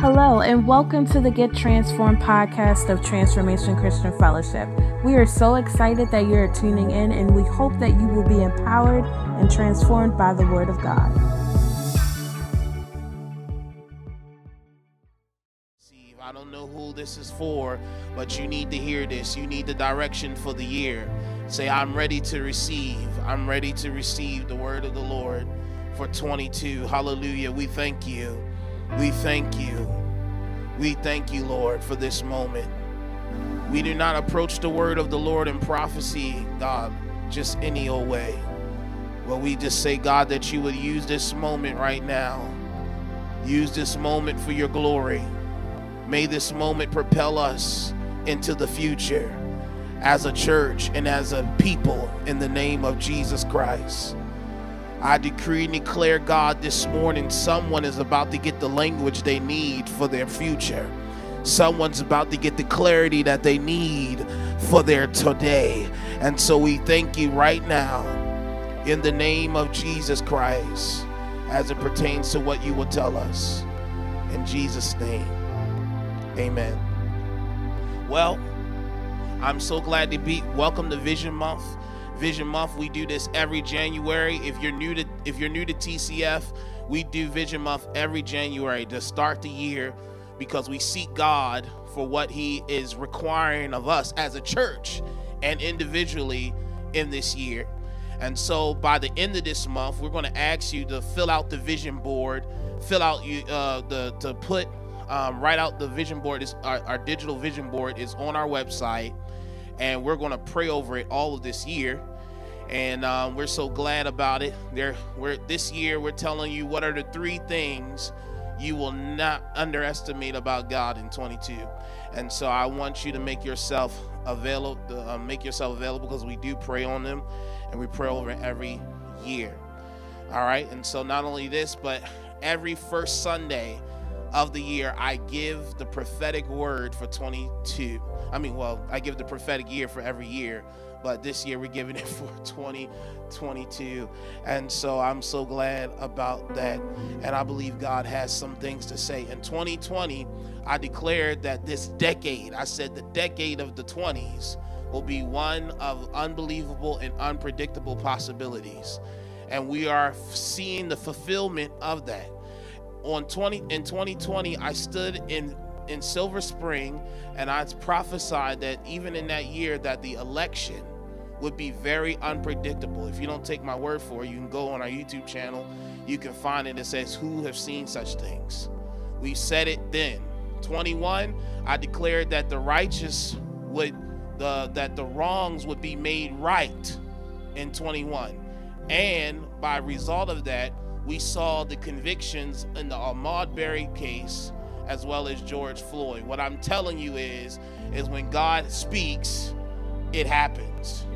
Hello, and welcome to the Get Transformed podcast of Transformation Christian Fellowship. We are so excited that you're tuning in, and we hope that you will be empowered and transformed by the Word of God. I don't know who this is for, but you need to hear this. You need the direction for the year. Say, I'm ready to receive. I'm ready to receive the word of the Lord for 22. Hallelujah. We thank you. We thank you. We thank you, Lord, for this moment. We do not approach the word of the Lord in prophecy, God, just any old way. But we just say, God, that you would use this moment right now. Use this moment for your glory. May this moment propel us into the future as a church and as a people in the name of Jesus Christ. I decree and declare, God, this morning, someone is about to get the language they need for their future. Someone's about to get the clarity that they need for their today. And so we thank you right now in the name of Jesus Christ as it pertains to what you will tell us. In Jesus' name, amen. Well, I'm so glad to be welcome to Vision Month. Vision Month. We do this every January. If you're new to if you're new to TCF, we do Vision Month every January to start the year because we seek God for what he is requiring of us as a church and individually in this year. And so by the end of this month, we're going to ask you to fill out the vision board, fill out you uh, the to put um, write out the vision board. Is our, our digital vision board is on our website, and we're going to pray over it all of this year and um, we're so glad about it. There, we're this year we're telling you what are the three things you will not underestimate about God in 22. And so I want you to make yourself available, uh, make yourself available because we do pray on them, and we pray over every year. All right, and so not only this, but every first Sunday of the year, I give the prophetic word for 22. I mean, well, I give the prophetic year for every year but this year we're giving it for 2022 and so i'm so glad about that. And i believe god has some things to say. In 2020 i declared that this decade i said the decade of the 20s will be one of unbelievable and unpredictable possibilities. And we are seeing the fulfillment of that. On 20 in 2020 i stood in in Silver Spring, and I prophesied that even in that year that the election would be very unpredictable. If you don't take my word for it, you can go on our YouTube channel. You can find it. It says, Who have seen such things? We said it then. 21, I declared that the righteous would, the that the wrongs would be made right in 21. And by result of that, we saw the convictions in the Ahmaud Arbery case as well as George Floyd. What I'm telling you is, is when God speaks, it happens.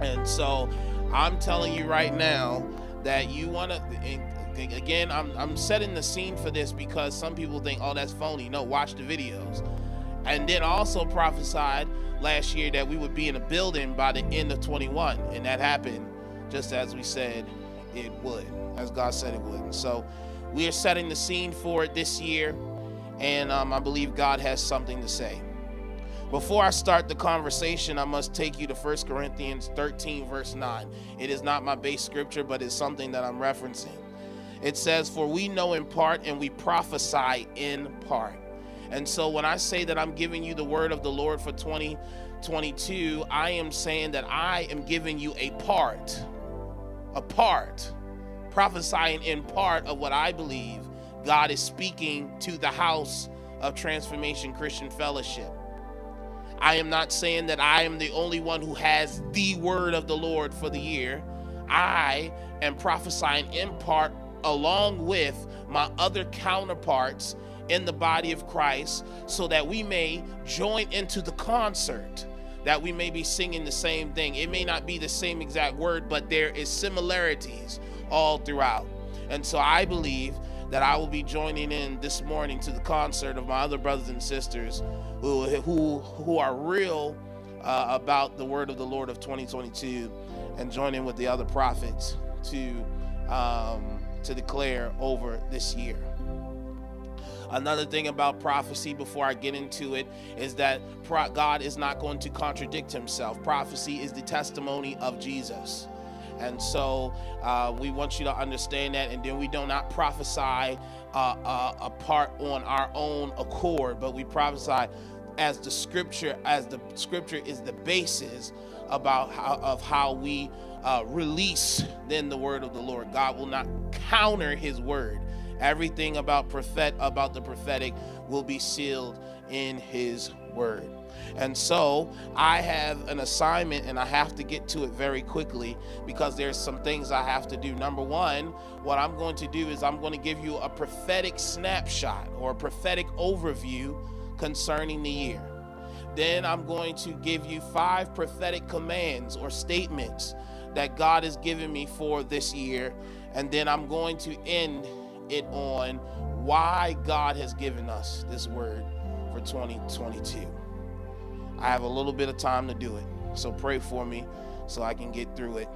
And so I'm telling you right now that you want to, again, I'm, I'm setting the scene for this because some people think, oh, that's phony. No, watch the videos. And then also prophesied last year that we would be in a building by the end of 21. And that happened just as we said it would, as God said it would. And so we are setting the scene for it this year. And um, I believe God has something to say. Before I start the conversation, I must take you to 1 Corinthians 13, verse 9. It is not my base scripture, but it's something that I'm referencing. It says, For we know in part and we prophesy in part. And so when I say that I'm giving you the word of the Lord for 2022, I am saying that I am giving you a part, a part, prophesying in part of what I believe God is speaking to the house of Transformation Christian Fellowship. I am not saying that I am the only one who has the word of the Lord for the year. I am prophesying in part along with my other counterparts in the body of Christ so that we may join into the concert that we may be singing the same thing. It may not be the same exact word, but there is similarities all throughout. And so I believe that I will be joining in this morning to the concert of my other brothers and sisters who who who are real uh, about the word of the Lord of 2022 and joining with the other prophets to um, to declare over this year. Another thing about prophecy, before I get into it, is that God is not going to contradict himself. Prophecy is the testimony of Jesus. And so uh, we want you to understand that. And then we do not prophesy uh, uh, apart on our own accord, but we prophesy as the scripture, as the scripture is the basis about how of how we uh, release then the word of the Lord. God will not counter His word. Everything about prophet about the prophetic will be sealed in His word. And so I have an assignment and I have to get to it very quickly because there's some things I have to do. Number one, what I'm going to do is I'm going to give you a prophetic snapshot or a prophetic overview concerning the year. Then I'm going to give you five prophetic commands or statements that God has given me for this year. And then I'm going to end it on why God has given us this word for 2022. I have a little bit of time to do it. So pray for me so I can get through it.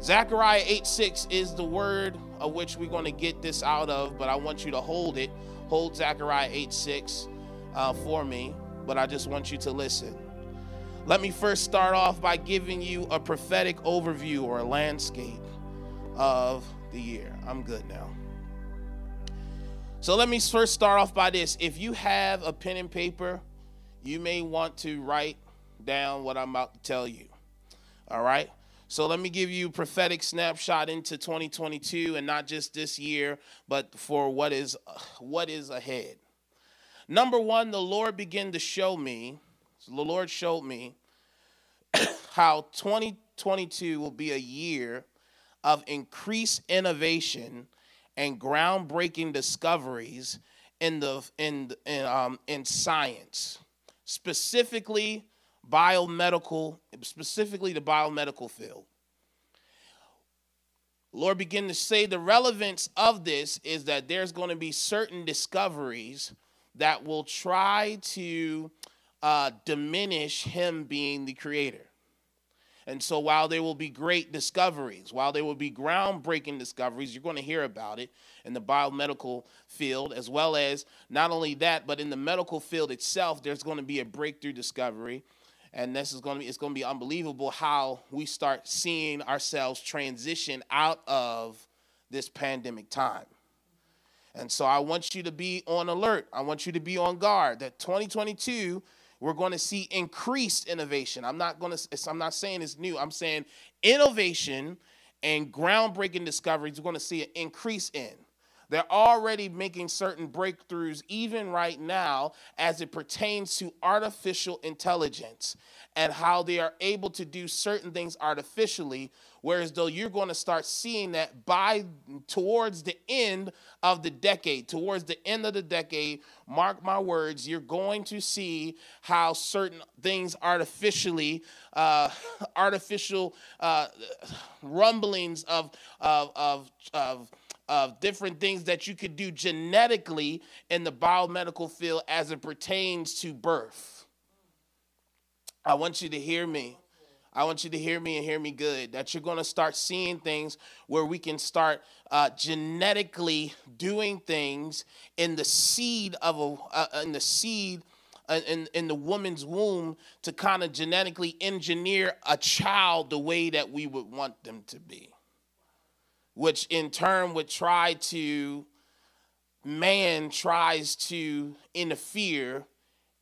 Zechariah 8 6 is the word of which we're going to get this out of, but I want you to hold it. Hold Zechariah 8 6 uh, for me, but I just want you to listen. Let me first start off by giving you a prophetic overview or a landscape of the year. I'm good now. So let me first start off by this. If you have a pen and paper, you may want to write down what I'm about to tell you. All right? So let me give you a prophetic snapshot into 2022 and not just this year, but for what is what is ahead. Number 1, the Lord began to show me so the Lord showed me how 2022 will be a year of increased innovation and groundbreaking discoveries in the in in, um, in science, specifically biomedical, specifically the biomedical field. Lord begin to say the relevance of this is that there's going to be certain discoveries that will try to uh, diminish him being the creator. And so, while there will be great discoveries, while there will be groundbreaking discoveries, you're going to hear about it in the biomedical field, as well as not only that, but in the medical field itself, there's going to be a breakthrough discovery. And this is going to be, it's going to be unbelievable how we start seeing ourselves transition out of this pandemic time. And so, I want you to be on alert. I want you to be on guard that 2022 we're going to see increased innovation. I'm not going to I'm not saying it's new. I'm saying innovation and groundbreaking discoveries we're going to see an increase in. They're already making certain breakthroughs, even right now, as it pertains to artificial intelligence and how they are able to do certain things artificially. Whereas, though you're going to start seeing that by towards the end of the decade, towards the end of the decade, mark my words, you're going to see how certain things artificially, uh, artificial uh, rumblings of, of, of, of of different things that you could do genetically in the biomedical field as it pertains to birth. I want you to hear me. I want you to hear me and hear me good. That you're going to start seeing things where we can start uh, genetically doing things in the seed of a uh, in the seed uh, in, in the woman's womb to kind of genetically engineer a child the way that we would want them to be which in turn would try to, man tries to interfere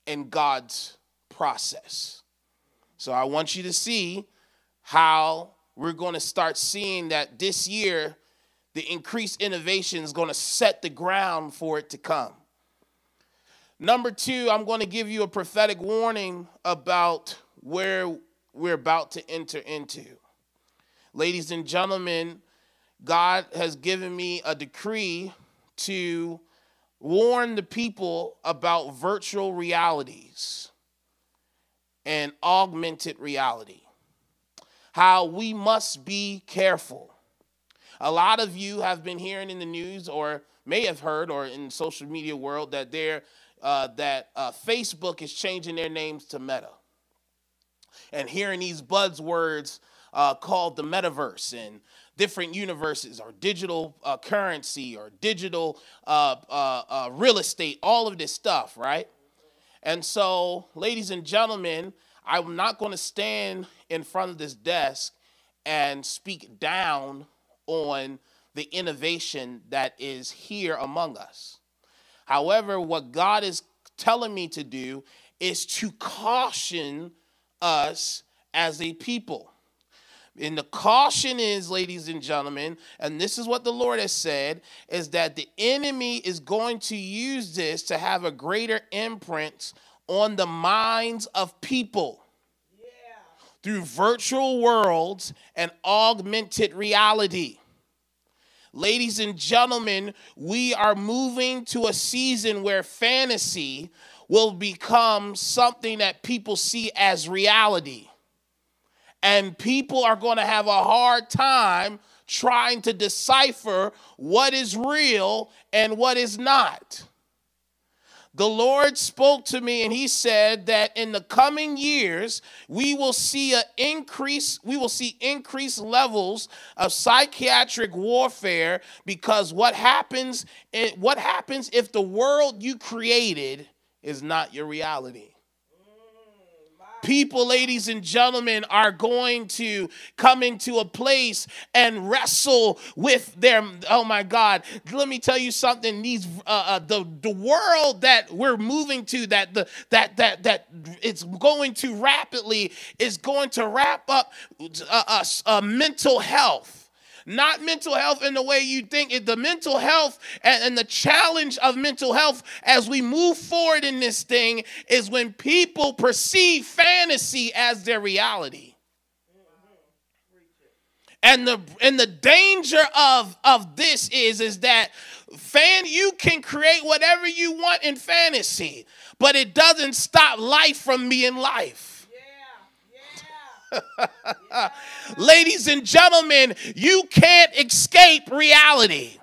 in God's process. So I want you to see how we're going to start seeing that this year, the increased innovation is going to set the ground for it to come. Number two, I'm going to give you a prophetic warning about where we're about to enter into. Ladies and gentlemen, God has given me a decree to warn the people about virtual realities and augmented reality. How we must be careful. A lot of you have been hearing in the news or may have heard or in social media world that they uh, that uh, Facebook is changing their names to Meta. And hearing these buzzwords uh, called the metaverse and different universes or digital uh, currency or digital uh, uh, real estate, all of this stuff, right? And so, ladies and gentlemen, I'm not going to stand in front of this desk and speak down on the innovation that is here among us. However, what God is telling me to do is to caution us as a people. And the caution is, ladies and gentlemen, and this is what the Lord has said, is that the enemy is going to use this to have a greater imprint on the minds of people yeah. through virtual worlds and augmented reality. Ladies and gentlemen, we are moving to a season where fantasy will become something that people see as reality. And people are going to have a hard time trying to decipher what is real and what is not. The Lord spoke to me and he said that in the coming years we will see an increase we will see increased levels of psychiatric warfare because what happens eh, what happens if the world you created is not your reality people, ladies and gentlemen, are going to come into a place and wrestle with their, oh my God, let me tell you something. These, uh, uh, the, the world that we're moving to, that, the, that, that, that it's going to rapidly, is going to wrap up uh, uh, mental health not mental health in the way you think it the mental health and, and, the challenge of mental health as we move forward in this thing is when people perceive fantasy as their reality. And the and the danger of of this is is that fan you can create whatever you want in fantasy but it doesn't stop life from being life Ladies and gentlemen, you can't escape reality.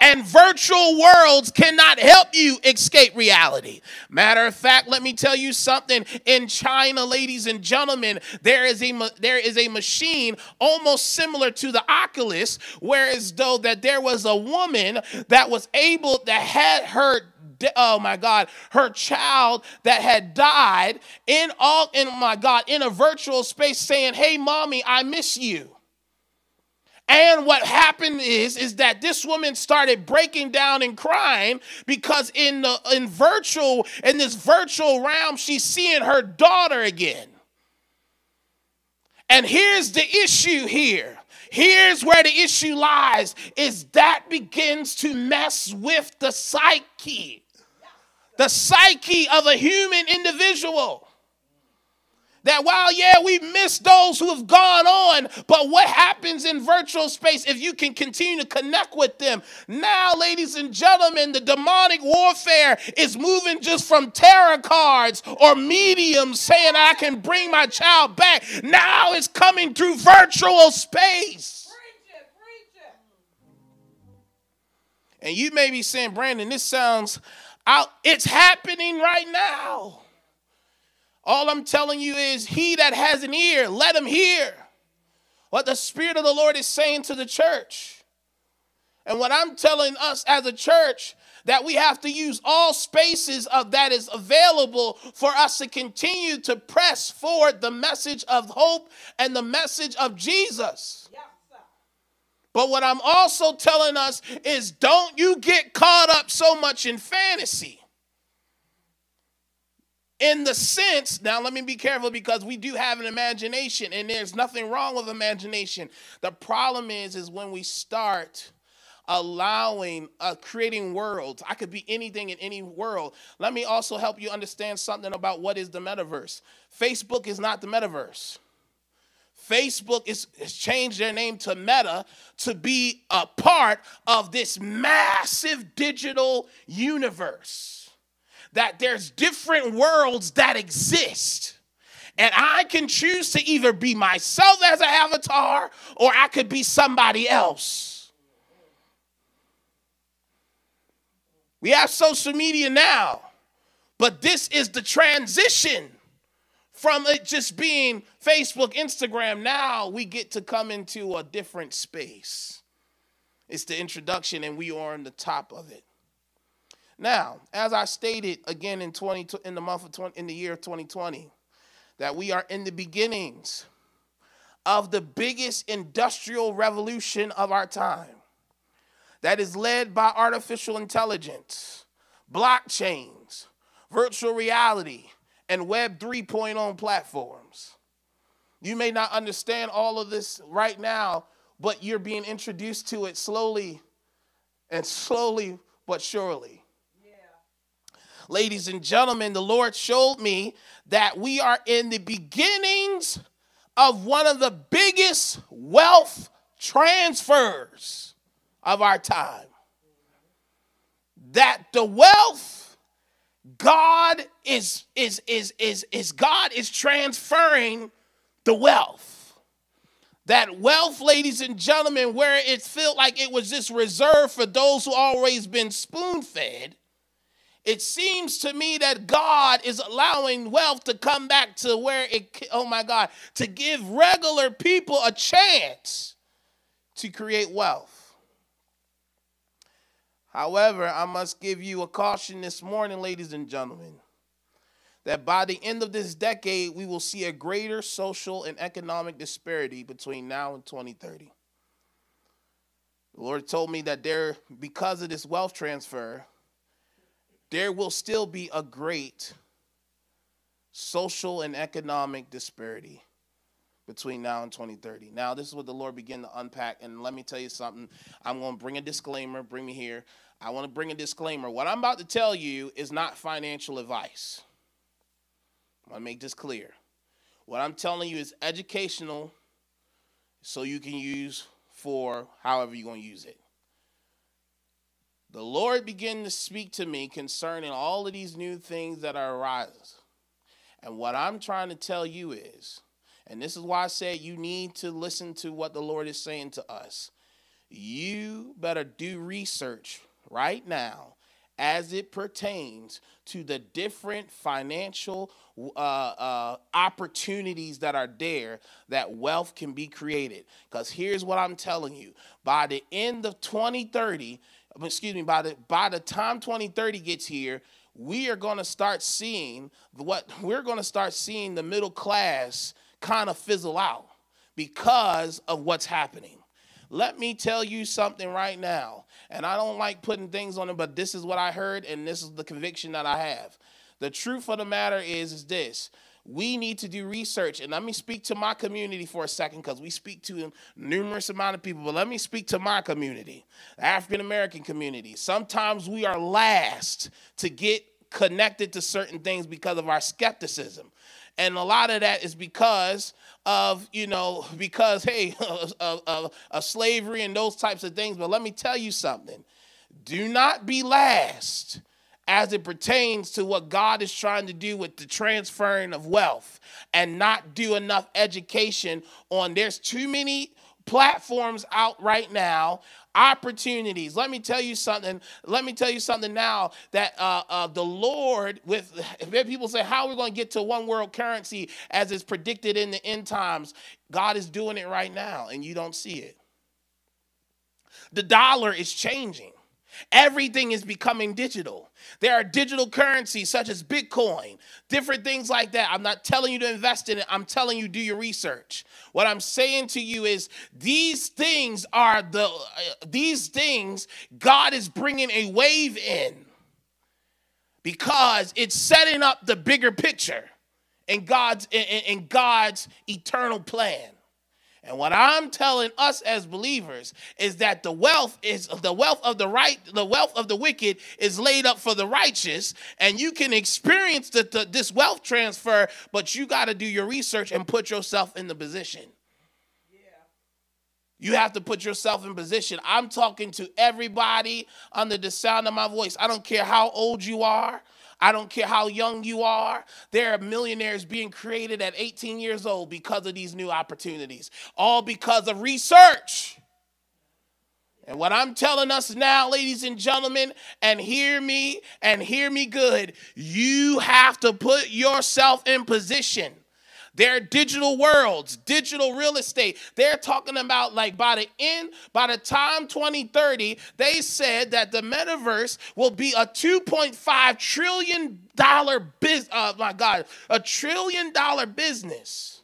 And virtual worlds cannot help you escape reality. Matter of fact, let me tell you something. In China, ladies and gentlemen, there is a there is a machine almost similar to the Oculus, whereas though that there was a woman that was able that had her oh my God, her child that had died in all, in my God, in a virtual space saying, Hey, mommy, I miss you. And what happened is, is that this woman started breaking down and crying because in the in virtual, in this virtual realm, she's seeing her daughter again. And here's the issue here. Here's where the issue lies is that begins to mess with the psyche the psyche of a human individual. That while, yeah, we miss those who have gone on, but what happens in virtual space if you can continue to connect with them? Now, ladies and gentlemen, the demonic warfare is moving just from tarot cards or mediums saying, I can bring my child back. Now it's coming through virtual space. And you may be saying, Brandon, this sounds out. It's happening right now. All I'm telling you is, he that has an ear, let him hear what the Spirit of the Lord is saying to the church. And what I'm telling us as a church, that we have to use all spaces of that is available for us to continue to press forward the message of hope and the message of Jesus. But what I'm also telling us is don't you get caught up so much in fantasy. In the sense, now let me be careful because we do have an imagination and there's nothing wrong with imagination. The problem is is when we start allowing uh, creating worlds. I could be anything in any world. Let me also help you understand something about what is the metaverse. Facebook is not the metaverse. Facebook is, has changed their name to Meta to be a part of this massive digital universe. That there's different worlds that exist. And I can choose to either be myself as an avatar or I could be somebody else. We have social media now, but this is the transition from it just being Facebook, Instagram, now we get to come into a different space. It's the introduction, and we are on the top of it. Now, as I stated again in 20 in the month of 20, in the year of 2020, that we are in the beginnings of the biggest industrial revolution of our time that is led by artificial intelligence, blockchains, virtual reality, and Web 3.0 platforms. You may not understand all of this right now, but you're being introduced to it slowly and slowly but surely. Yeah. Ladies and gentlemen, the Lord showed me that we are in the beginnings of one of the biggest wealth transfers of our time. That the wealth God is is is is is God is transferring the wealth. That wealth, ladies and gentlemen, where it felt like it was just reserved for those who always been spoon fed, it seems to me that God is allowing wealth to come back to where it, oh my God, to give regular people a chance to create wealth. However, I must give you a caution this morning, ladies and gentlemen, that by the end of this decade, we will see a greater social and economic disparity between now and 2030. The Lord told me that there, because of this wealth transfer, there will still be a great social and economic disparity between now and 2030. Now, this is what the Lord began to unpack. And let me tell you something. I'm going to bring a disclaimer, bring me here. I want to bring a disclaimer. What I'm about to tell you is not financial advice. I want to make this clear. What I'm telling you is educational, so you can use for however you're going to use it. The Lord began to speak to me concerning all of these new things that are arising. And what I'm trying to tell you is, and this is why I said you need to listen to what the Lord is saying to us. You better do research right now as it pertains to the different financial uh, uh, opportunities that are there that wealth can be created. Because here's what I'm telling you by the end of 2030, excuse me, by the, by the time 2030 gets here, we are going to start seeing what we're going to start seeing the middle class kind of fizzle out because of what's happening. Let me tell you something right now. And I don't like putting things on it, but this is what I heard, and this is the conviction that I have. The truth of the matter is, is this. We need to do research. And let me speak to my community for a second because we speak to numerous amount of people. But let me speak to my community, the African American community. Sometimes we are last to get connected to certain things because of our skepticism. And a lot of that is because of, you know, because, hey, of, of, of slavery and those types of things. But let me tell you something do not be last as it pertains to what God is trying to do with the transferring of wealth and not do enough education on there's too many platforms out right now opportunities. Let me tell you something. Let me tell you something now that uh, uh, the lord with people say how are we going to get to one world currency as is predicted in the end times? God is doing it right now and you don't see it. The dollar is changing. Everything is becoming digital. There are digital currencies such as Bitcoin, different things like that. I'm not telling you to invest in it, I'm telling you do your research. What I'm saying to you is these things are the uh, these things God is bringing a wave in because it's setting up the bigger picture in God's in, in God's eternal plan. And what I'm telling us as believers is that the wealth is the wealth of the right, the wealth of the wicked is laid up for the righteous, and you can experience the, the this wealth transfer, but you got to do your research and put yourself in the position. You have to put yourself in position. I'm talking to everybody under the sound of my voice. I don't care how old you are. I don't care how young you are. There are millionaires being created at 18 years old because of these new opportunities, all because of research. And what I'm telling us now, ladies and gentlemen, and hear me and hear me good, you have to put yourself in position Their digital worlds, digital real estate. They're talking about like by the end, by the time 2030, they said that the metaverse will be a 2.5 trillion dollar business. Oh my God, a trillion dollar business.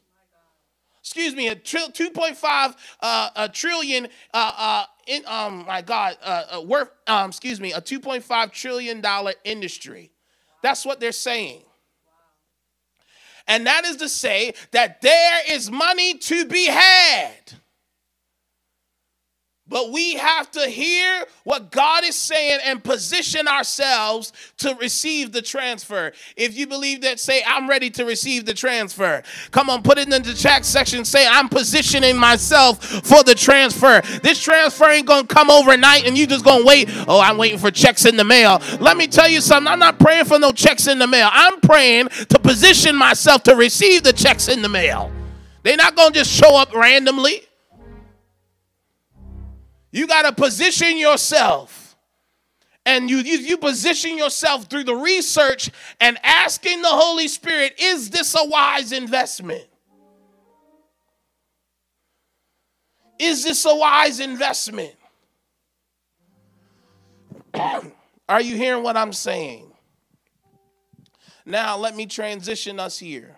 Excuse me, a tri- 2.5 uh, a trillion uh, uh, in um my God uh, uh worth um excuse me a 2.5 trillion dollar industry. That's what they're saying. And that is to say that there is money to be had. But we have to hear what God is saying and position ourselves to receive the transfer. If you believe that, say, I'm ready to receive the transfer. Come on, put it in the chat section. Say, I'm positioning myself for the transfer. This transfer ain't gonna come overnight and you just gonna wait. Oh, I'm waiting for checks in the mail. Let me tell you something. I'm not praying for no checks in the mail. I'm praying to position myself to receive the checks in the mail. They're not gonna just show up randomly. You got to position yourself. And you, you, you position yourself through the research and asking the Holy Spirit, is this a wise investment? Is this a wise investment? Are you hearing what I'm saying? Now let me transition us here.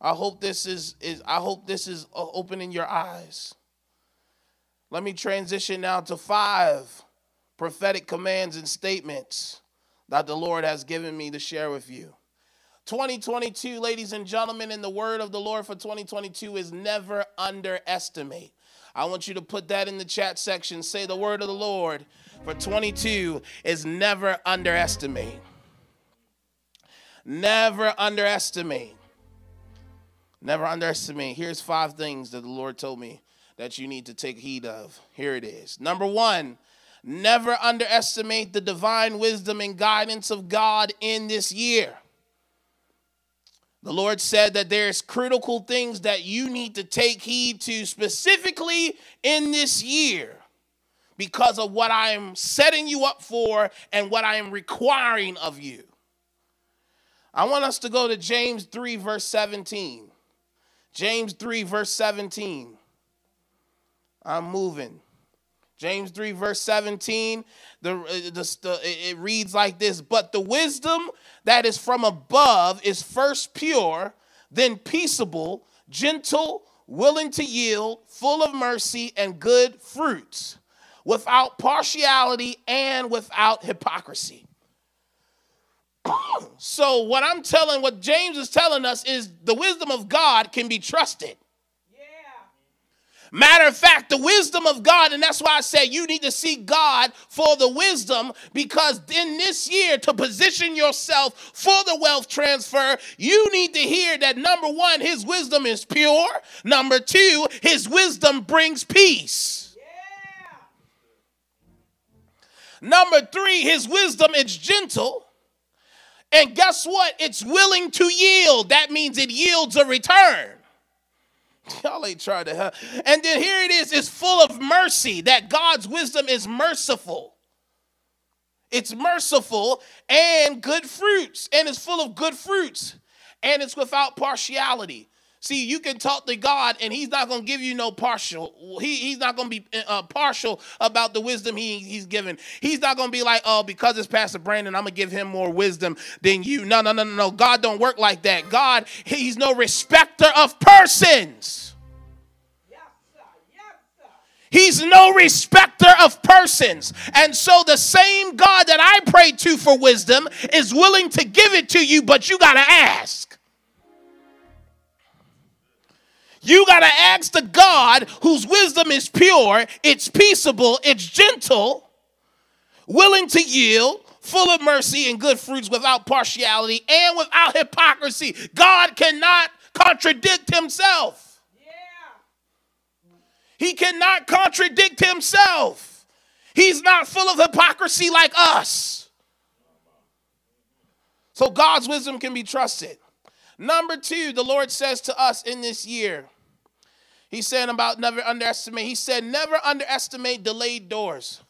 I hope this is, is I hope this is uh, opening your eyes. Let me transition now to five prophetic commands and statements that the Lord has given me to share with you. 2022, ladies and gentlemen, in the word of the Lord for 2022 is never underestimate. I want you to put that in the chat section. Say the word of the Lord for 22 is never underestimate. Never underestimate. Never underestimate. Here's five things that the Lord told me that you need to take heed of. Here it is. Number one, never underestimate the divine wisdom and guidance of God in this year. The Lord said that there's critical things that you need to take heed to specifically in this year because of what I am setting you up for and what I am requiring of you. I want us to go to James 3, verse 17. James 3, verse 17. I'm moving. James 3, verse 17, the, uh, the, the, it reads like this But the wisdom that is from above is first pure, then peaceable, gentle, willing to yield, full of mercy and good fruits, without partiality and without hypocrisy. so, what I'm telling, what James is telling us is the wisdom of God can be trusted. Matter of fact, the wisdom of God, and that's why I say you need to seek God for the wisdom because in this year, to position yourself for the wealth transfer, you need to hear that number one, His wisdom is pure. Number two, His wisdom brings peace. Yeah. Number three, His wisdom is gentle. And guess what? It's willing to yield. That means it yields a return. Y'all ain't trying to help. And then here it is, it's full of mercy, that God's wisdom is merciful. It's merciful and good fruits, and it's full of good fruits, and it's without partiality. See, you can talk to God, and He's not going to give you no partial. He, he's not going to be uh, partial about the wisdom he, He's given. He's not going to be like, oh, because it's Pastor Brandon, I'm going to give him more wisdom than you. No, no, no, no, no. God don't work like that. God, He's no respecter of persons. He's no respecter of persons. And so the same God that I pray to for wisdom is willing to give it to you, but you got to ask. You got to ask the God whose wisdom is pure, it's peaceable, it's gentle, willing to yield, full of mercy and good fruits without partiality and without hypocrisy. God cannot contradict himself. Yeah. He cannot contradict himself. He's not full of hypocrisy like us. So God's wisdom can be trusted. Number two, the Lord says to us in this year, He said about never underestimate, He said, never underestimate delayed doors.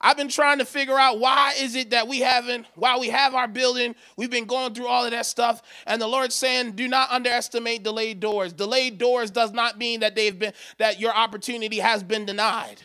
I've been trying to figure out why is it that we haven't, while we have our building, we've been going through all of that stuff, and the Lord's saying, do not underestimate delayed doors. Delayed doors does not mean that they've been that your opportunity has been denied.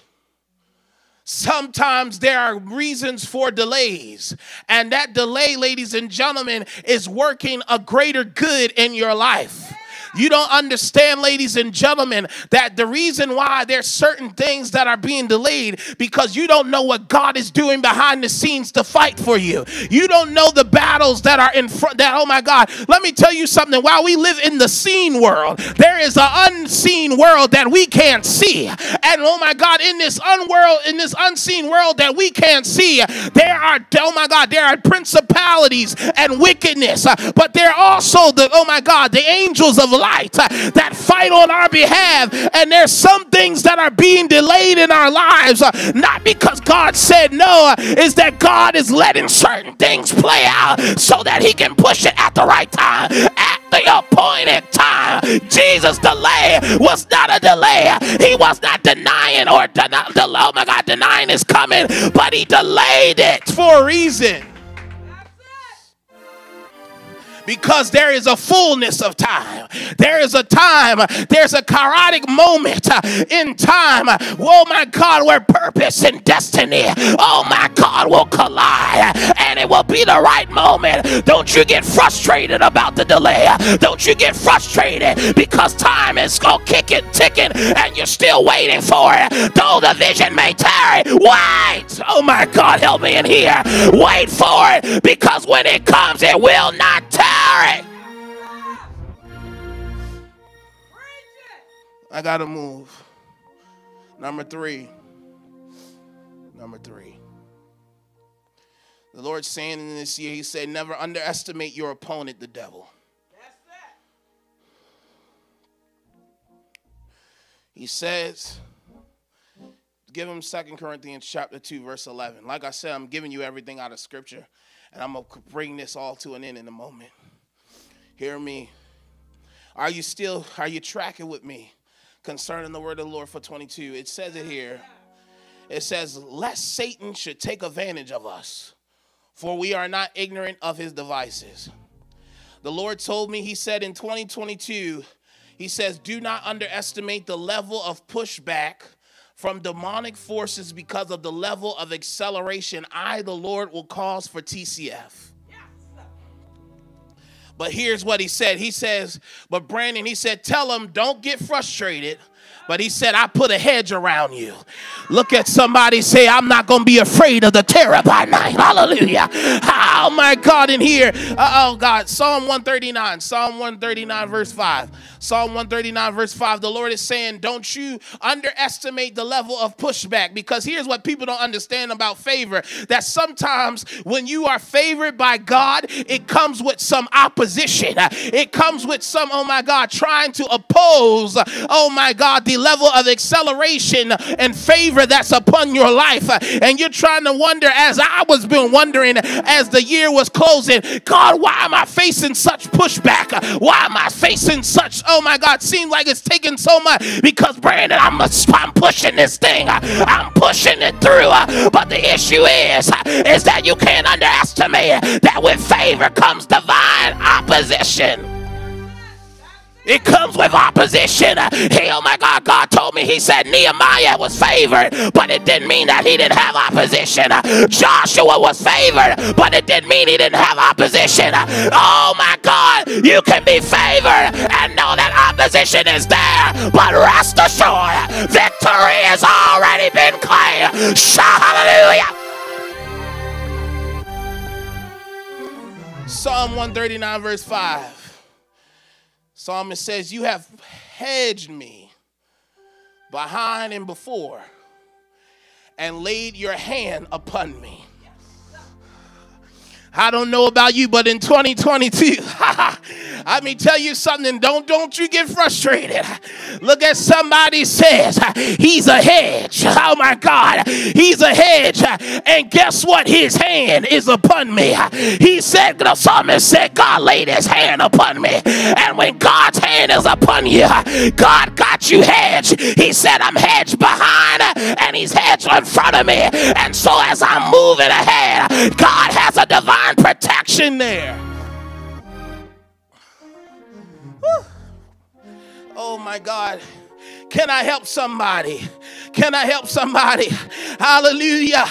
Sometimes there are reasons for delays, and that delay, ladies and gentlemen, is working a greater good in your life. You don't understand, ladies and gentlemen, that the reason why there's certain things that are being delayed because you don't know what God is doing behind the scenes to fight for you. You don't know the battles that are in front that oh my God, let me tell you something. While we live in the seen world, there is an unseen world that we can't see. And oh my God, in this unworld in this unseen world that we can't see, there are oh my God, there are principalities and wickedness, but there are also the oh my God, the angels of light uh, that fight on our behalf. And there's some things that are being delayed in our lives, uh, not because God said no, uh, is that God is letting certain things play out so that He can push it at the right time. At the appointed time. Jesus' delay was not a delay. He was not denying or oh my God, denying his coming, but he delayed it for a reason because there is a fullness of time. There is a time, there's a chaotic moment uh, in time, oh my God, where purpose and destiny, oh my God, will collide and it will be the right moment. Don't you get frustrated about the delay. Don't you get frustrated because time is going kicking, ticking, and you're still waiting for it. Though the vision may tarry, wait. Oh my God, help me in here. Wait for it because when it comes, it will not tarry. I gotta move. Number three. Number three. The Lord's saying in this year, He said, never underestimate your opponent, the devil. He says, give him Second Corinthians chapter 2, verse 11. Like I said, I'm giving you everything out of scripture, and I'm going to bring this all to an end in a moment. Hear me. Are you still, are you tracking with me concerning the word of the Lord for 22? It says it here. It says, lest Satan should take advantage of us, for we are not ignorant of his devices. The Lord told me, He said in 2022, He says, do not underestimate the level of pushback from demonic forces because of the level of acceleration I, the Lord, will cause for TCF. But here's what he said. He says, but Brandon, he said, tell him don't get frustrated. But he said, I put a hedge around you. Look at somebody say, I'm not going to be afraid of the terror by night. Hallelujah. Oh my God, in here. Oh God. Psalm 139. Psalm 139, verse 5. Psalm 139, verse 5, the Lord is saying, Don't you underestimate the level of pushback. Because here's what people don't understand about favor that sometimes when you are favored by God, it comes with some opposition. It comes with some, oh my God, trying to oppose, oh my God, the level of acceleration and favor that's upon your life. And you're trying to wonder, as I was been wondering as the year was closing, God, why am I facing such pushback? Why am I facing such oh my God, seems like it's taking so much because Brandon, I'm, a, I'm pushing this thing. I'm pushing it through. But the issue is, is that you can't underestimate that with favor comes divine opposition. It comes with opposition. Hey, oh my God, God told me, He said Nehemiah was favored, but it didn't mean that he didn't have opposition. Joshua was favored, but it didn't mean he didn't have opposition. Oh my God, you can be favored and know that opposition is there, but rest assured, victory has already been claimed. Hallelujah. Psalm 139, verse 5. Psalmist says, You have hedged me behind and before and laid your hand upon me. I don't know about you, but in 2022, I mean, tell you something. Don't don't you get frustrated. Look at somebody says he's a hedge. Oh my God, he's a hedge. And guess what? His hand is upon me. He said, the psalmist said, God laid his hand upon me. And when God's hand is upon you, God got you hedged. He said, I'm hedged behind and he's hedged in front of me. And so as I'm moving ahead, God has a divine protection there. Oh my God. Can I help somebody? Can I help somebody? Hallelujah.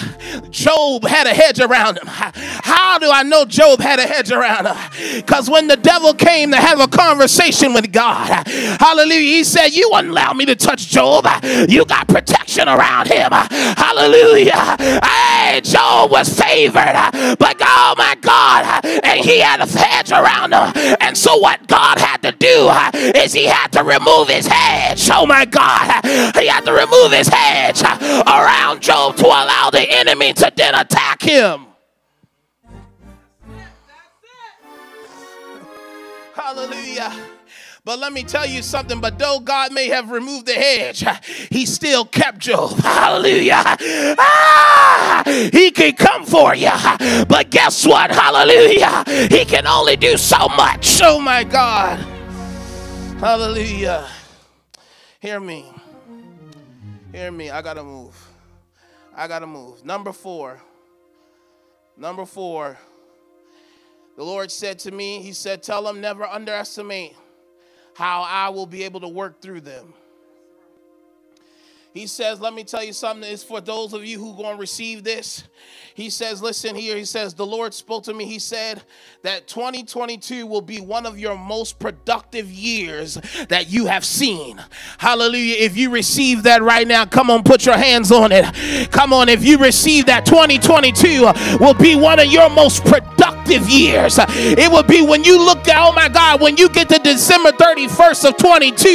Job had a hedge around him. How do I know Job had a hedge around him? Because when the devil came to have a conversation with God, hallelujah, he said, You wouldn't allow me to touch Job. You got protection around him. Hallelujah. Hey, Job was favored, but oh my God, and he had a hedge around him. And so, what God had to do is he had to remove his hedge. Oh my God, he had to remove his hedge around Job to allow the enemy to then attack him. Hallelujah. But let me tell you something. But though God may have removed the hedge, He still kept Job. Hallelujah. Ah, he can come for you. But guess what? Hallelujah. He can only do so much. Oh my God. Hallelujah. Hear me. Hear me. I got to move. I got to move. Number four. Number four. The Lord said to me, He said, Tell them never underestimate how I will be able to work through them. He says, Let me tell you something. It's for those of you who going to receive this. He says, Listen here. He says, The Lord spoke to me. He said that 2022 will be one of your most productive years that you have seen. Hallelujah. If you receive that right now, come on, put your hands on it. Come on. If you receive that, 2022 will be one of your most productive years. It will be when you look at, oh my God, when you get to December 31st of 22,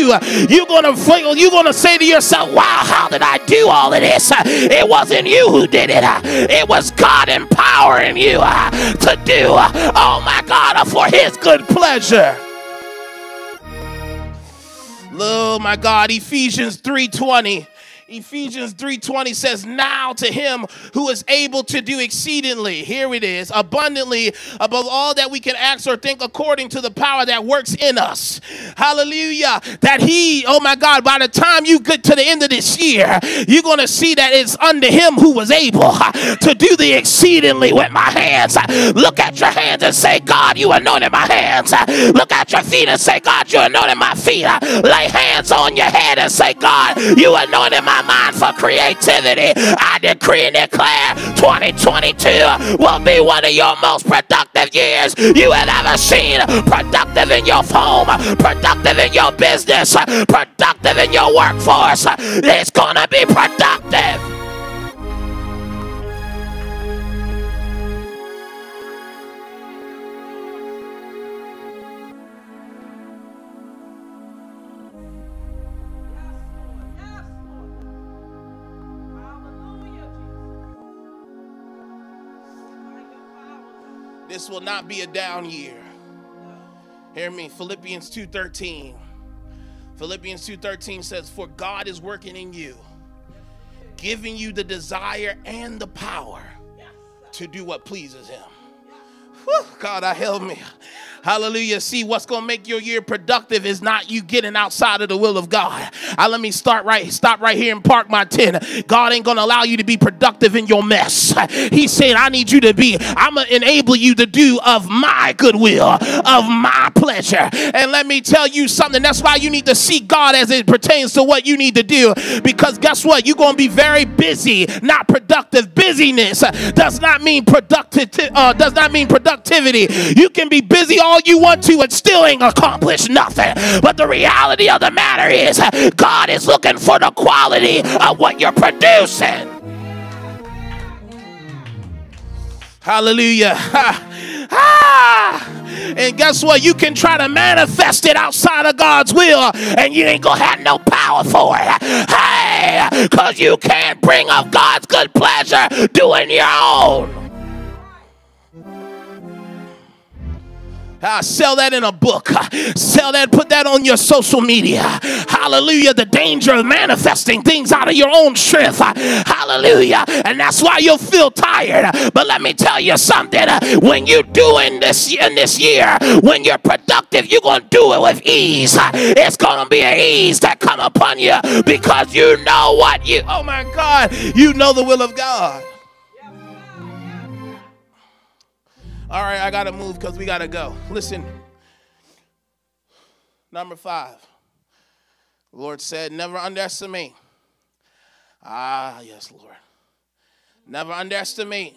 you're to feel, you're to say to yourself, wow, how did I do all of this? It wasn't you who did it. It was God empowering you uh, to do, uh, oh my God, uh, for his good pleasure. Oh my God, Ephesians 3:20 Ephesians 3:20 says, "Now to him who is able to do exceedingly, here it is, abundantly above all that we can ask or think according to the power that works in us." Hallelujah. That he, oh my God, by the time you get to the end of this year, you're going to see that it's under him who was able to do the exceedingly with my hands. Look at your hands and say, "God, you anointed my hands." Look at your feet and say, "God, you anointed my feet." Lay hands on your head and say, "God, you anointed my mind for creativity. I decree and declare 2022 will be one of your most productive years you have ever seen. Productive in your home, productive in your business, productive in your workforce. It's to be productive. This will not be a down year. Hear me, Philippians 2:13. Philippians 2:13 says, "For God is working in you, giving you the desire and the power to do what pleases him." Whew, God, I help me. Hallelujah. See, what's going to make your year productive is not you getting outside of the will of God. I, let me start right, stop right here and park my tent. God ain't going to allow you to be productive in your mess. He said, I need you to be, I'm going to enable you to do of my goodwill, of my pleasure. And let me tell you something. That's why you need to seek God as it pertains to what you need to do. Because guess what? You're going to be very busy, not productive. Busyness does not mean productive, uh, does not mean productivity. You can be busy all all you want to and still ain't accomplished nothing. But the reality of the matter is, God is looking for the quality of what you're producing. Hallelujah. ah. And guess what? You can try to manifest it outside of God's will, and you ain't gonna have no power for it. Hey, because you can't bring up God's good pleasure doing your own. Uh, sell that in a book. Uh, sell that, put that on your social media. Hallelujah. The danger of manifesting things out of your own strength. Uh, hallelujah. And that's why you'll feel tired. But let me tell you something. Uh, when you're doing this in this year, when you're productive, you're going to do it with ease. It's going to be an ease that come upon you because you know what you, oh my God, you know the will of God. All right, I got to move because we got to go. Listen. Number five. The Lord said, never underestimate. Ah, yes, Lord. Never underestimate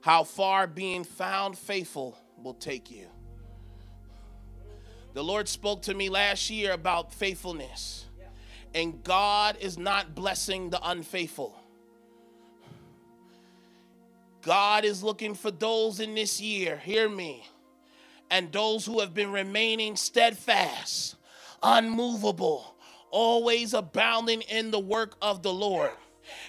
how far being found faithful will take you. The Lord spoke to me last year about faithfulness, and God is not blessing the unfaithful. God is looking for those in this year, hear me, and those who have been remaining steadfast, unmovable, always abounding in the work of the Lord.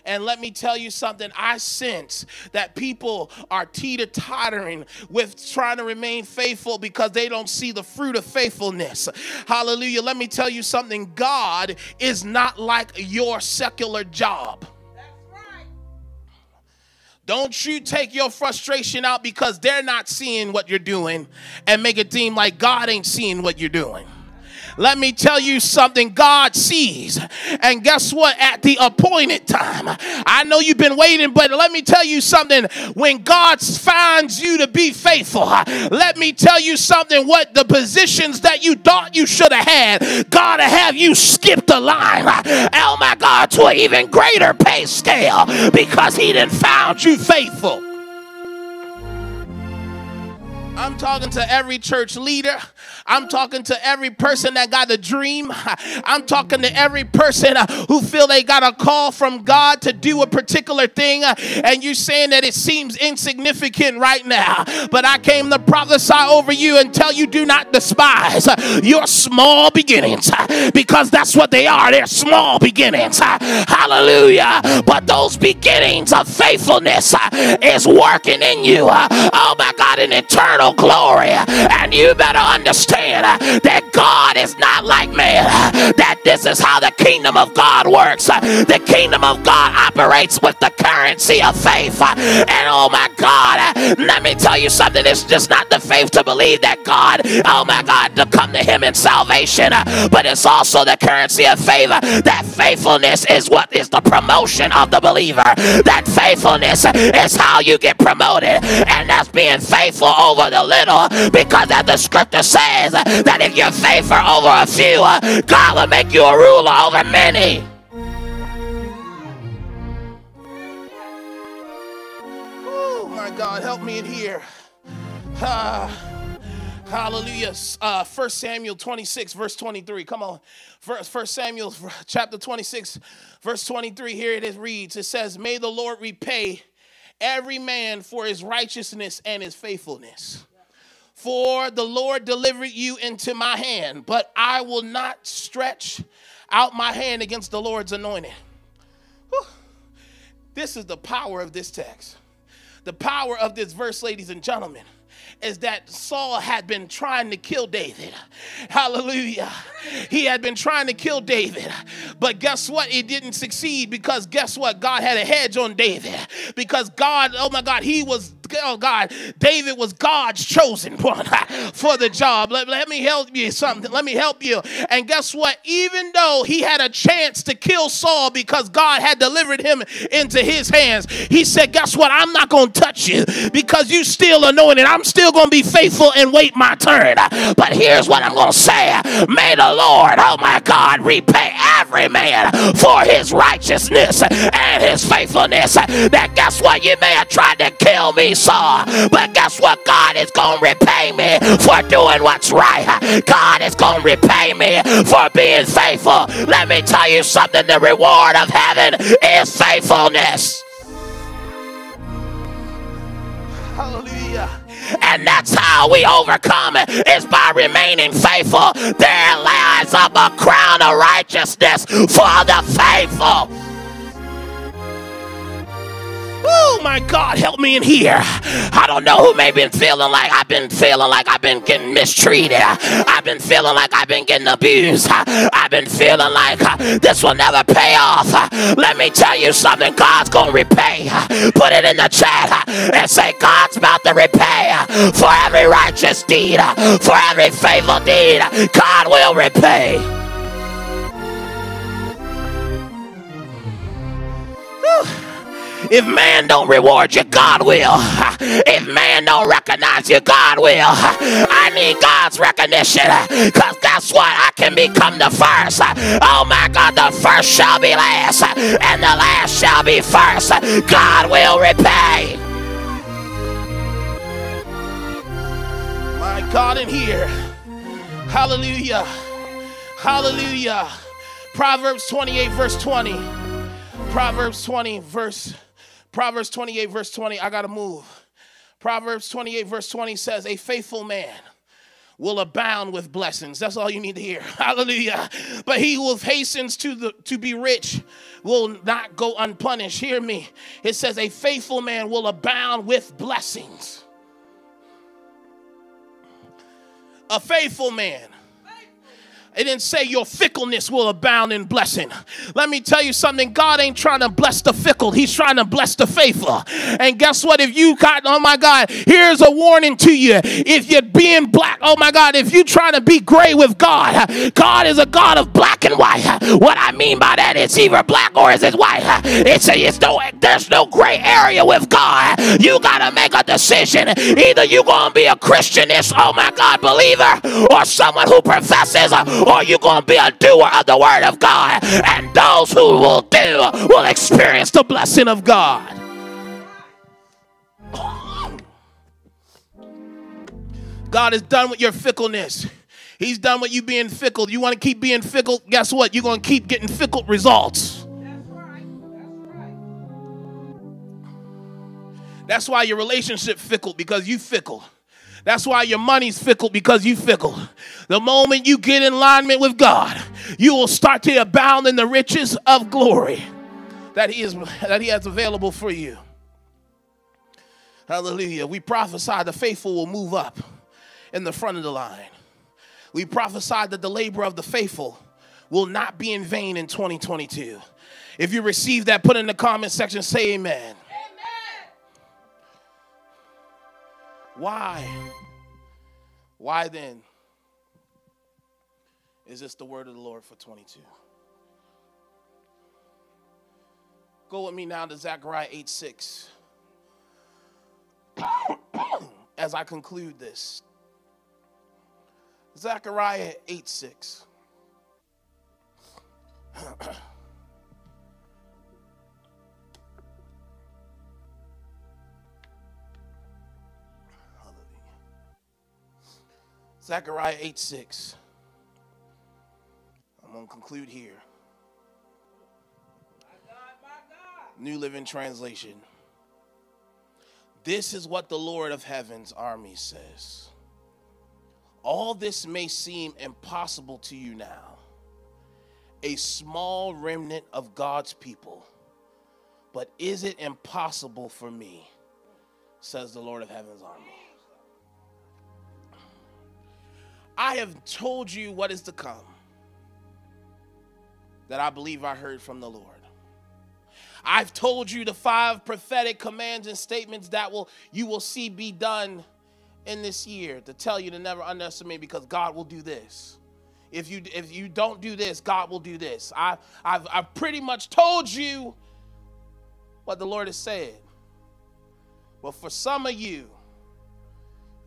And let me tell you something, I sense that people are teeter tottering with trying to remain faithful because they don't see the fruit of faithfulness. Hallelujah. Let me tell you something God is not like your secular job. Don't you take your frustration out because they're not seeing what you're doing and make it seem like God ain't seeing what you're doing. Let me tell you something God sees. And guess what? At the appointed time, I know you've been waiting, but let me tell you something. When God finds you to be faithful, let me tell you something. What the positions that you thought you should have had, God have you skip the line. Oh my God, to an even greater pay scale because He didn't found you faithful. I'm talking to every church leader. I'm talking to every person that got a dream. I'm talking to every person uh, who feel they got a call from God to do a particular thing uh, and you're saying that it seems insignificant right now. But I came to prophesy over you and tell you do not despise uh, your small beginnings because that's what they are. They're small beginnings. Hallelujah. But those beginnings of faithfulness is working in you. Oh my God, an eternal glory. And you better understand understand that God is not like man, that this is how the kingdom of God works. The kingdom of God operates with the currency of faith. And oh my God, let me tell you something. It's just not the faith to believe that God, oh my God, to come to Him in salvation, but it's also the currency of favor. That faithfulness is what is the promotion of the believer. That faithfulness is how you get promoted, and that's being faithful over the little because as the scripture says, that if you're faithful over a few, God will make you a ruler over many. Oh my God, help me in here. Uh, hallelujah. Uh, 1 Samuel 26, verse 23. Come on. First Samuel chapter 26, verse 23. Here it is reads. It says, May the Lord repay every man for his righteousness and his faithfulness. For the Lord delivered you into my hand, but I will not stretch out my hand against the Lord's anointed. Whew. This is the power of this text. The power of this verse, ladies and gentlemen is that Saul had been trying to kill David. Hallelujah. He had been trying to kill David. But guess what? It didn't succeed because guess what? God had a hedge on David. Because God, oh my God, he was oh God, David was God's chosen one for the job. Let, let me help you something. Let me help you. And guess what? Even though he had a chance to kill Saul because God had delivered him into his hands, he said, Guess what? I'm not going to touch you because you still anointed. I'm still going to be faithful and wait my turn. But here's what I'm going to say May the Lord, oh my God, repay every man for his righteousness and his faithfulness. That guess what? You may have tried to kill me But guess what? God is going to repay me for doing what's right. God is going to repay me for being faithful. Let me tell you something the reward of heaven is faithfulness. Hallelujah. And that's how we overcome it is by remaining faithful. There lies up a crown of righteousness for the faithful. Oh my God, help me in here. I don't know who may be feeling like I've been feeling like I've been getting mistreated. I've been feeling like I've been getting abused. I've been feeling like uh, this will never pay off. Let me tell you something. God's gonna repay. Put it in the chat uh, and say God's about to repay uh, for every righteous deed, for every faithful deed. God will repay. If man don't reward you, God will. If man don't recognize you, God will. I need God's recognition. Because guess what? I can become the first. Oh my God, the first shall be last, and the last shall be first. God will repay. My God in here. Hallelujah. Hallelujah. Proverbs 28, verse 20. Proverbs 20, verse Proverbs 28, verse 20. I got to move. Proverbs 28, verse 20 says, A faithful man will abound with blessings. That's all you need to hear. Hallelujah. But he who hastens to the to be rich will not go unpunished. Hear me. It says a faithful man will abound with blessings. A faithful man it didn't say your fickleness will abound in blessing. Let me tell you something God ain't trying to bless the fickle, He's trying to bless the faithful. And guess what? If you got, oh my God, here's a warning to you. If you're being black, oh my God, if you're trying to be gray with God, God is a God of black and white. What I mean by that is either black or is it white. It's, a, it's no, there's no gray area with God. You got to make a decision. Either you're going to be a Christianist, oh my God, believer, or someone who professes or you're going to be a doer of the word of God. And those who will do will experience the blessing of God. God is done with your fickleness. He's done with you being fickle. You want to keep being fickle? Guess what? You're going to keep getting fickle results. That's right. That's right. That's why your relationship fickle because you fickle. That's why your money's fickle because you fickle. The moment you get in alignment with God, you will start to abound in the riches of glory that He is that He has available for you. Hallelujah. We prophesy the faithful will move up in the front of the line. We prophesy that the labor of the faithful will not be in vain in 2022. If you receive that, put in the comment section, say amen. Why? Why then is this the word of the Lord for 22? Go with me now to Zechariah 8 6. As I conclude this, Zechariah 8 6. Zechariah 8 6. I'm going to conclude here. New Living Translation. This is what the Lord of Heaven's army says. All this may seem impossible to you now, a small remnant of God's people. But is it impossible for me, says the Lord of Heaven's army? I have told you what is to come that I believe I heard from the Lord. I've told you the five prophetic commands and statements that will you will see be done in this year to tell you to never underestimate because God will do this. If you if you don't do this, God will do this. I I've I've pretty much told you what the Lord has said. But for some of you,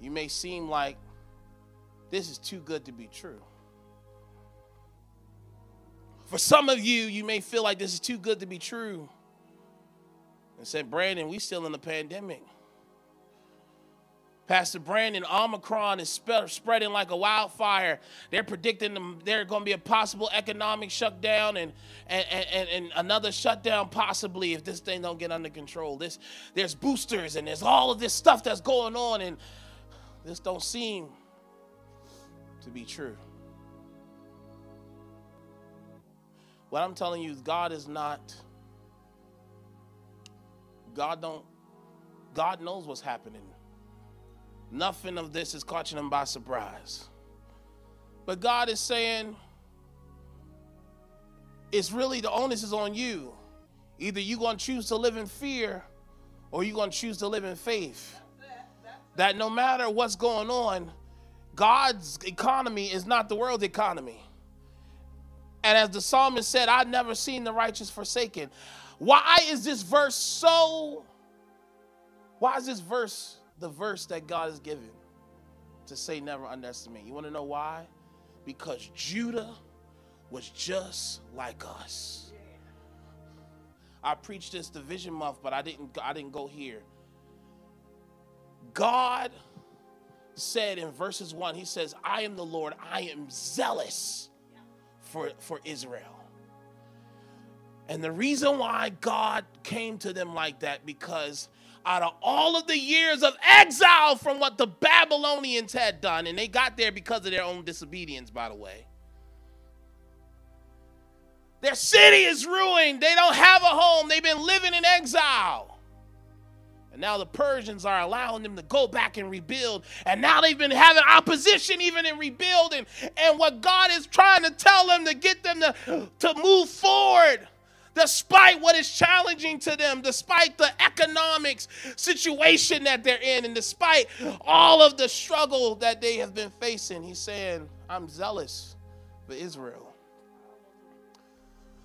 you may seem like this is too good to be true. For some of you, you may feel like this is too good to be true. And said, Brandon, we still in the pandemic. Pastor Brandon, Omicron is spe- spreading like a wildfire. They're predicting them, there's going to be a possible economic shutdown and, and, and, and another shutdown possibly if this thing don't get under control. This, there's boosters and there's all of this stuff that's going on and this don't seem to be true. What I'm telling you is God is not God don't God knows what's happening. Nothing of this is catching them by surprise. But God is saying, it's really the onus is on you. Either you're going to choose to live in fear or you're going to choose to live in faith. That no matter what's going on, God's economy is not the world's economy. And as the psalmist said, I've never seen the righteous forsaken. Why is this verse so? Why is this verse the verse that God has given to say never underestimate? You want to know why? Because Judah was just like us. I preached this division month, but I didn't I didn't go here. God said in verses 1, he says, I am the Lord, I am zealous for, for Israel. And the reason why God came to them like that, because out of all of the years of exile from what the Babylonians had done, and they got there because of their own disobedience, by the way. Their city is ruined. They don't have a home. They've been living in exile. And now the Persians are allowing them to go back and rebuild. And now they've been having opposition even in rebuilding. And what God is trying to tell them to get them to, to move forward despite what is challenging to them, despite the economics situation that they're in, and despite all of the struggle that they have been facing, he's saying, I'm zealous for Israel.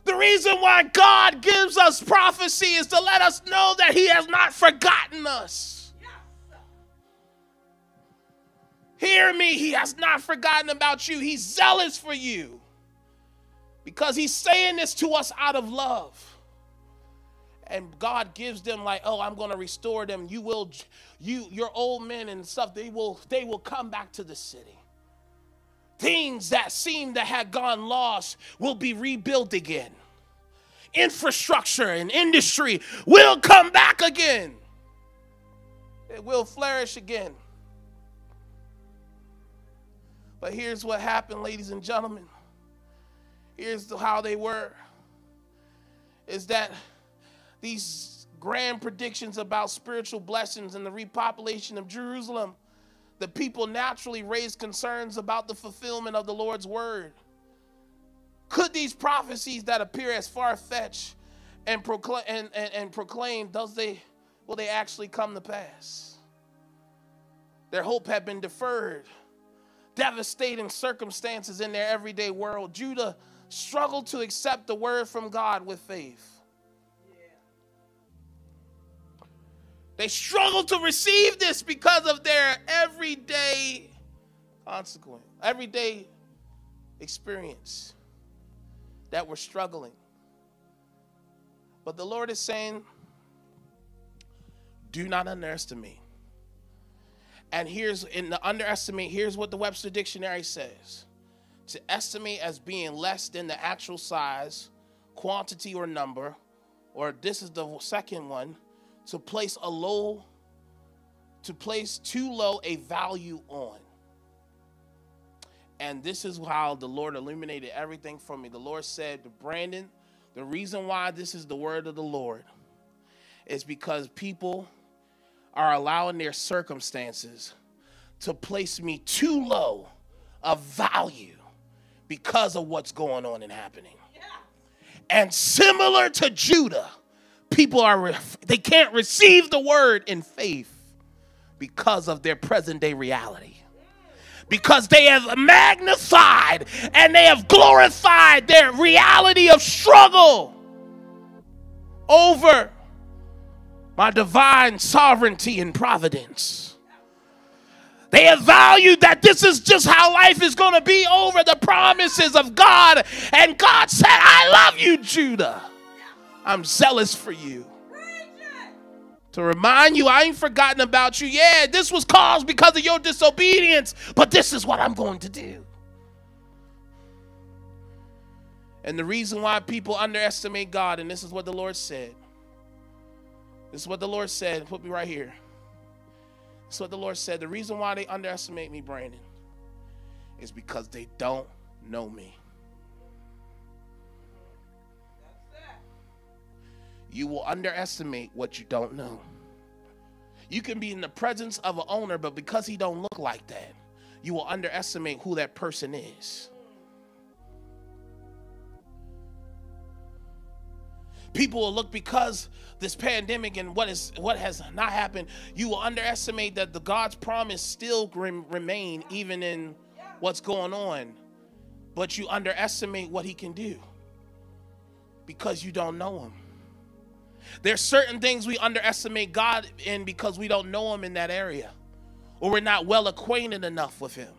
The reason why God gives us prophecy is to let us know that He has not forgotten us. Hear me, He has not forgotten about you. He's zealous for you because He's saying this to us out of love. And God gives them like, oh, I'm going to restore them. You will, you, your old men and stuff. They will, they will come back to the city. Things that seem to have gone lost will be rebuilt again. Infrastructure and industry will come back again. It will flourish again. But here's what happened, ladies and gentlemen. Here's how they were is that these grand predictions about spiritual blessings and the repopulation of Jerusalem the people naturally raised concerns about the fulfillment of the Lord's word. Could these prophecies that appear as far-fetched and proclaim and, and, and does they will they actually come to pass? Their hope had been deferred. Devastating circumstances in their everyday world. Judah struggled to accept the word from God with faith. They struggle to receive this because of their everyday consequence, everyday experience that we're struggling. But the Lord is saying, do not underestimate. And here's in the underestimate, here's what the Webster Dictionary says to estimate as being less than the actual size, quantity, or number, or this is the second one to place a low, to place too low a value on. And this is how the Lord illuminated everything for me. The Lord said to Brandon, the reason why this is the word of the Lord is because people are allowing their circumstances to place me too low of value because of what's going on and happening. Yeah. And similar to Judah, people are they can't receive the word in faith because of their present day reality because they have magnified and they have glorified their reality of struggle over my divine sovereignty and providence. They have valued that this is just how life is going to be over the promises of God. And God said, I love you, Judah. I'm zealous for you. To remind you, I ain't forgotten about you. Yeah, this was caused because of your disobedience, but this is what I'm going to do. And the reason why people underestimate God, and this is what the Lord said. This is what the Lord said. Put me right here. This is what the Lord said. The reason why they underestimate me, Brandon, is because they don't know me. You will underestimate what you don't know. You can be in the presence of an owner, but because he don't look like that, you will underestimate who that person is. People will look because this pandemic and what is what has not happened, you will underestimate that the God's promise still remain even in what's going on. But you underestimate what he can do because you don't know him. There's certain things we underestimate God in because we don't know him in that area or we're not well acquainted enough with him.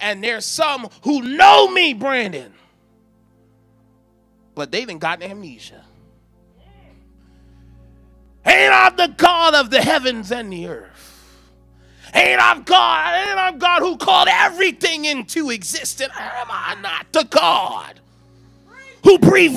And there's some who know me, Brandon, but they didn't got amnesia. Ain't I the God of the heavens and the earth? Ain't I God? Ain't I God who called everything into existence? Am I not the God who breathed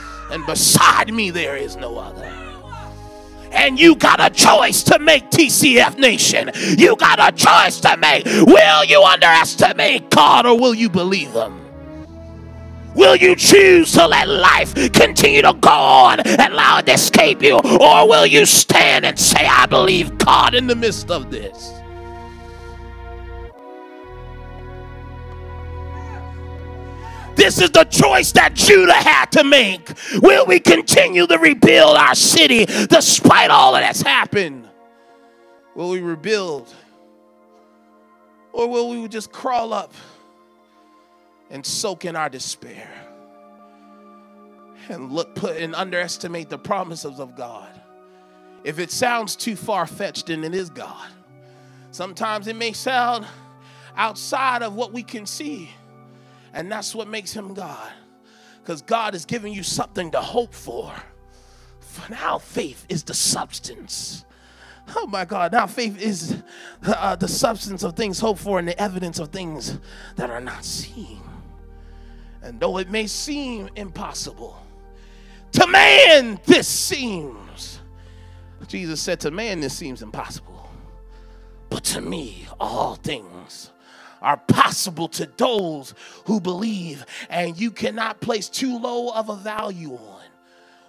and beside me there is no other. And you got a choice to make, TCF Nation. You got a choice to make. Will you underestimate God or will you believe Him? Will you choose to let life continue to go on and allow it to escape you? Or will you stand and say, I believe God in the midst of this? This is the choice that Judah had to make. Will we continue to rebuild our city despite all that's happened? Will we rebuild? Or will we just crawl up and soak in our despair and look put and underestimate the promises of God? If it sounds too far fetched, then it is God. Sometimes it may sound outside of what we can see. And that's what makes him God. Because God is giving you something to hope for. For now, faith is the substance. Oh my God, now faith is uh, the substance of things hoped for and the evidence of things that are not seen. And though it may seem impossible, to man this seems. Jesus said, To man this seems impossible. But to me, all things are possible to those who believe, and you cannot place too low of a value on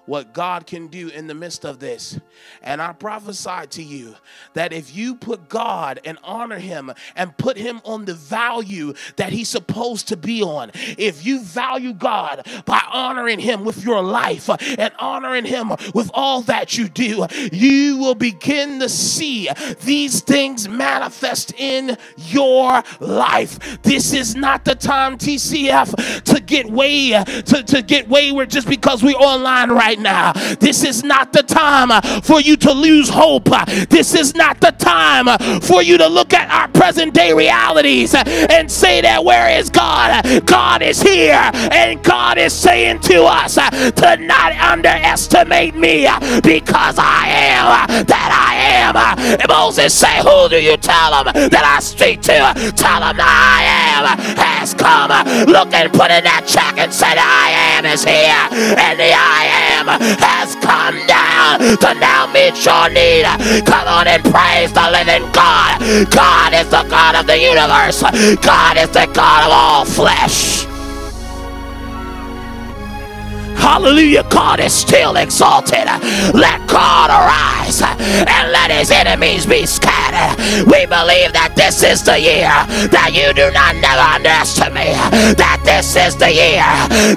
what God can do in the midst of this. And I prophesy to you that if you put God and honor Him and put Him on the value that He's supposed to be on, if you value God by honoring Him with your life and honoring Him with all that you do, you will begin to see these things manifest in your life. This is not the time, TCF, to get way to, to get wayward just because we're online right right now. This is not the time uh, for you to lose hope. Uh, this is not the time uh, for you to look at our present day realities and say that where is God? God is here and God is saying to us to not underestimate me because I am that I am. And Moses say, who do you tell them that I speak to? Tell them that I am has come. Look and put in that check and say I am is here and the I am has come down to now meet your need. Come on and praise the living God. God is the God of the universe. God is the God of all flesh. Hallelujah. God is still exalted. Let God arise and let his enemies be scattered. We believe that this is the year that you do not never underestimate. That this is the year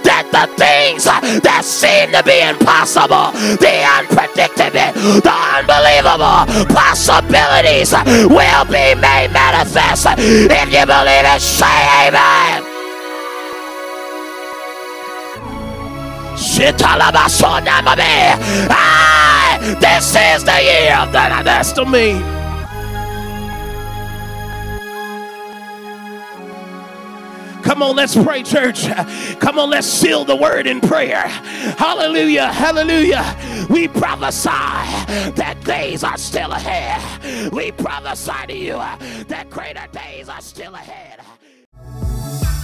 that the things that seem to be impossible, the unpredictable, the unbelievable possibilities will be made manifest. If you believe it, say amen. Ah, this is the year of the Come on, let's pray, church. Come on, let's seal the word in prayer. Hallelujah. Hallelujah. We prophesy that days are still ahead. We prophesy to you that greater days are still ahead.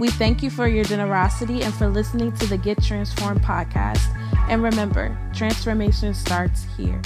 We thank you for your generosity and for listening to the Get Transformed podcast. And remember, transformation starts here.